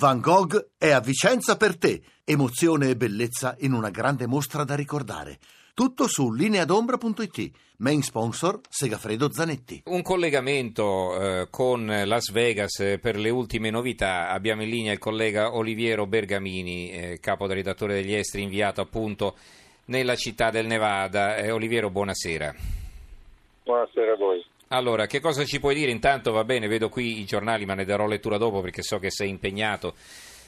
Van Gogh è a Vicenza per te. Emozione e bellezza in una grande mostra da ricordare. Tutto su lineadombra.it. Main sponsor Segafredo Zanetti. Un collegamento eh, con Las Vegas per le ultime novità. Abbiamo in linea il collega Oliviero Bergamini, eh, capo redattore degli esteri, inviato appunto nella città del Nevada. Eh, Oliviero, buonasera. Buonasera a voi. Allora, che cosa ci puoi dire? Intanto va bene, vedo qui i giornali, ma ne darò lettura dopo perché so che sei impegnato.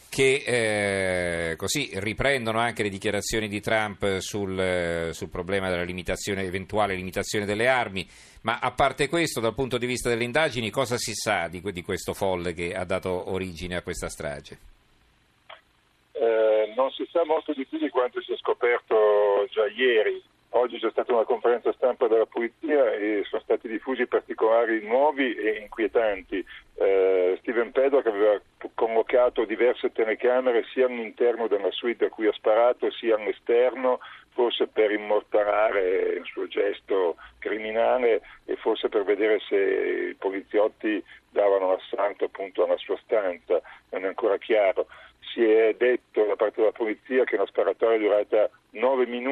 Che eh, così riprendono anche le dichiarazioni di Trump sul, eh, sul problema della limitazione, eventuale limitazione delle armi. Ma a parte questo, dal punto di vista delle indagini, cosa si sa di, di questo folle che ha dato origine a questa strage? Eh, non si sa molto di più di quanto si è scoperto già ieri. Oggi c'è stata una conferenza stampa della polizia e sono stati diffusi particolari nuovi e inquietanti. Eh, Steven Pedro che aveva convocato diverse telecamere sia all'interno della suite a cui ha sparato sia all'esterno, forse per immortalare il suo gesto criminale e forse per vedere se i poliziotti davano assalto appunto alla sua stanza, non è ancora chiaro. Si è detto da parte della polizia che una sparatoria è durata nove minuti, quindi un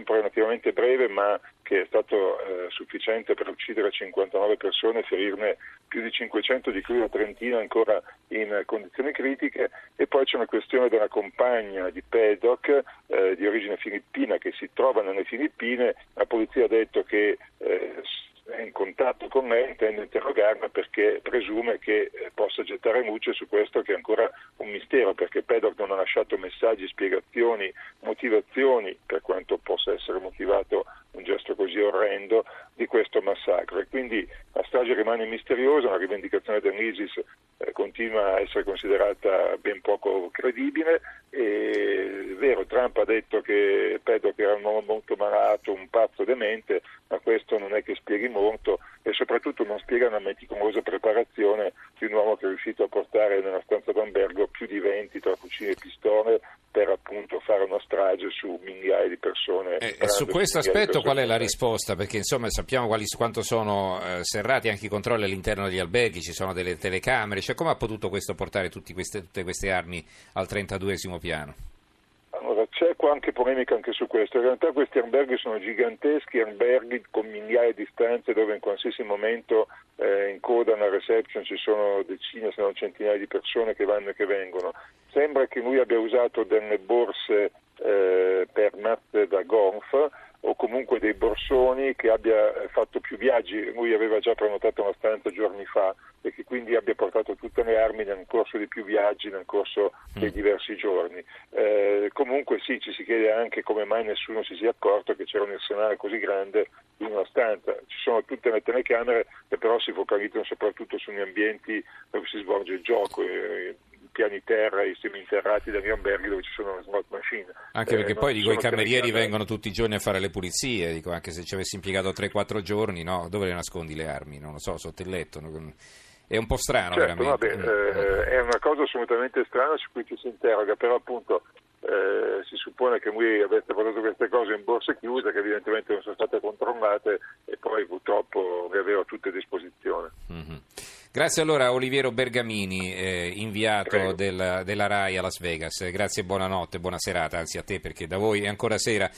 tempo relativamente breve, ma che è stato eh, sufficiente per uccidere 59 persone ferirne più di 500, di cui una trentina ancora in condizioni critiche. E poi c'è una questione della compagna di Pedoc eh, di origine filippina che si trova nelle Filippine. La polizia ha detto che eh, è in contatto con me, intende interrogarla perché presume che eh, possa gettare luce su questo che è ancora un mistero, perché Pedok non ha lasciato messaggi, spiegazioni, motivazioni, per quanto possa essere motivato un gesto così orrendo, di questo massacro. E quindi la strage rimane misteriosa, la rivendicazione dell'ISIS continua a essere considerata ben poco credibile. È vero, Trump ha detto che Pedok era un uomo molto malato, un pazzo demente, ma questo non è che spieghi molto e soprattutto non spiega una meticolosa preparazione di un uomo che è riuscito a portare nella stanza d'albergo più di 20 tra fucili e pistole per appunto fare una strage su migliaia di persone. Eh, e su questo aspetto qual è la risposta? Perché insomma sappiamo quali, quanto sono eh, serrati anche i controlli all'interno degli alberghi, ci sono delle telecamere, cioè come ha potuto questo portare queste, tutte queste armi al 32 piano? Allora, c'è anche polemica anche su questo. In realtà questi alberghi sono giganteschi alberghi con migliaia di stanze dove in qualsiasi momento eh, in coda alla reception ci sono decine, se non centinaia di persone che vanno e che vengono. Sembra che lui abbia usato delle borse eh, per mazze da golf comunque dei borsoni che abbia fatto più viaggi, lui aveva già prenotato una stanza giorni fa e che quindi abbia portato tutte le armi nel corso di più viaggi, nel corso dei mm. diversi giorni. Eh, comunque sì, ci si chiede anche come mai nessuno si sia accorto che c'era un arsenale così grande in una stanza. Ci sono tutte le telecamere che però si focalizzano soprattutto sugli ambienti dove si svolge il gioco. Eh, piani terra, i seminterrati degli alberghi dove ci sono le slot machine. Anche perché eh, poi dico, i camerieri vengono tutti i giorni a fare le pulizie, dico, anche se ci avessi impiegato 3-4 giorni, no? dove le nascondi le armi? Non lo so, sotto il letto. È un po' strano certo, veramente. Vabbè, eh, è una cosa assolutamente strana su cui ci si interroga, però appunto eh, si suppone che lui avesse portato queste cose in borse chiuse che evidentemente non sono state controllate e poi purtroppo le aveva tutte a disposizione. Mm-hmm. Grazie allora a Oliviero Bergamini, eh, inviato della, della, RAI a Las Vegas. Grazie buonanotte, buona serata, anzi a te perché da voi è ancora sera.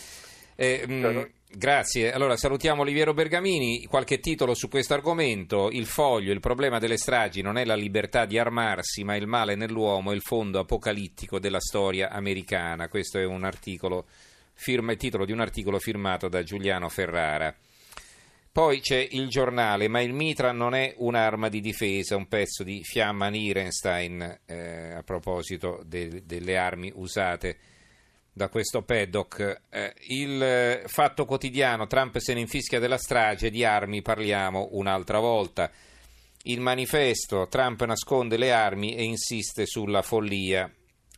Eh, mh, grazie. Allora salutiamo Oliviero Bergamini. Qualche titolo su questo argomento. Il foglio, il problema delle stragi non è la libertà di armarsi, ma il male nell'uomo è il fondo apocalittico della storia americana. Questo è un articolo, firma, il titolo di un articolo firmato da Giuliano Ferrara. Poi c'è il giornale, ma il mitra non è un'arma di difesa, un pezzo di Fiamma Nierenstein eh, a proposito de- delle armi usate da questo paddock. Eh, il fatto quotidiano, Trump se ne infischia della strage, di armi parliamo un'altra volta. Il manifesto, Trump nasconde le armi e insiste sulla follia.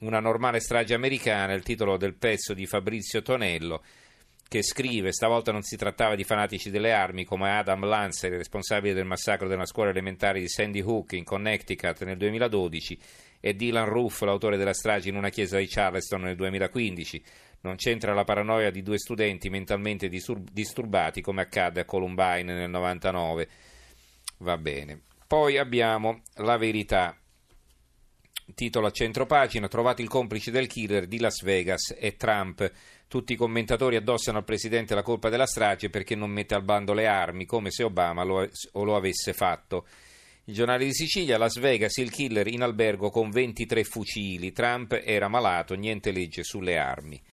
Una normale strage americana, il titolo del pezzo di Fabrizio Tonello che scrive stavolta non si trattava di fanatici delle armi come Adam Lancer, responsabile del massacro della scuola elementare di Sandy Hook in Connecticut nel 2012 e Dylan Roof, l'autore della strage in una chiesa di Charleston nel 2015. Non c'entra la paranoia di due studenti mentalmente disturbati come accadde a Columbine nel 99. Va bene. Poi abbiamo la verità Titolo a centropagina, trovato il complice del killer di Las Vegas e Trump. Tutti i commentatori addossano al presidente la colpa della strage perché non mette al bando le armi, come se Obama lo, lo avesse fatto. Il giornale di Sicilia, Las Vegas, il killer in albergo con 23 fucili. Trump era malato, niente legge sulle armi.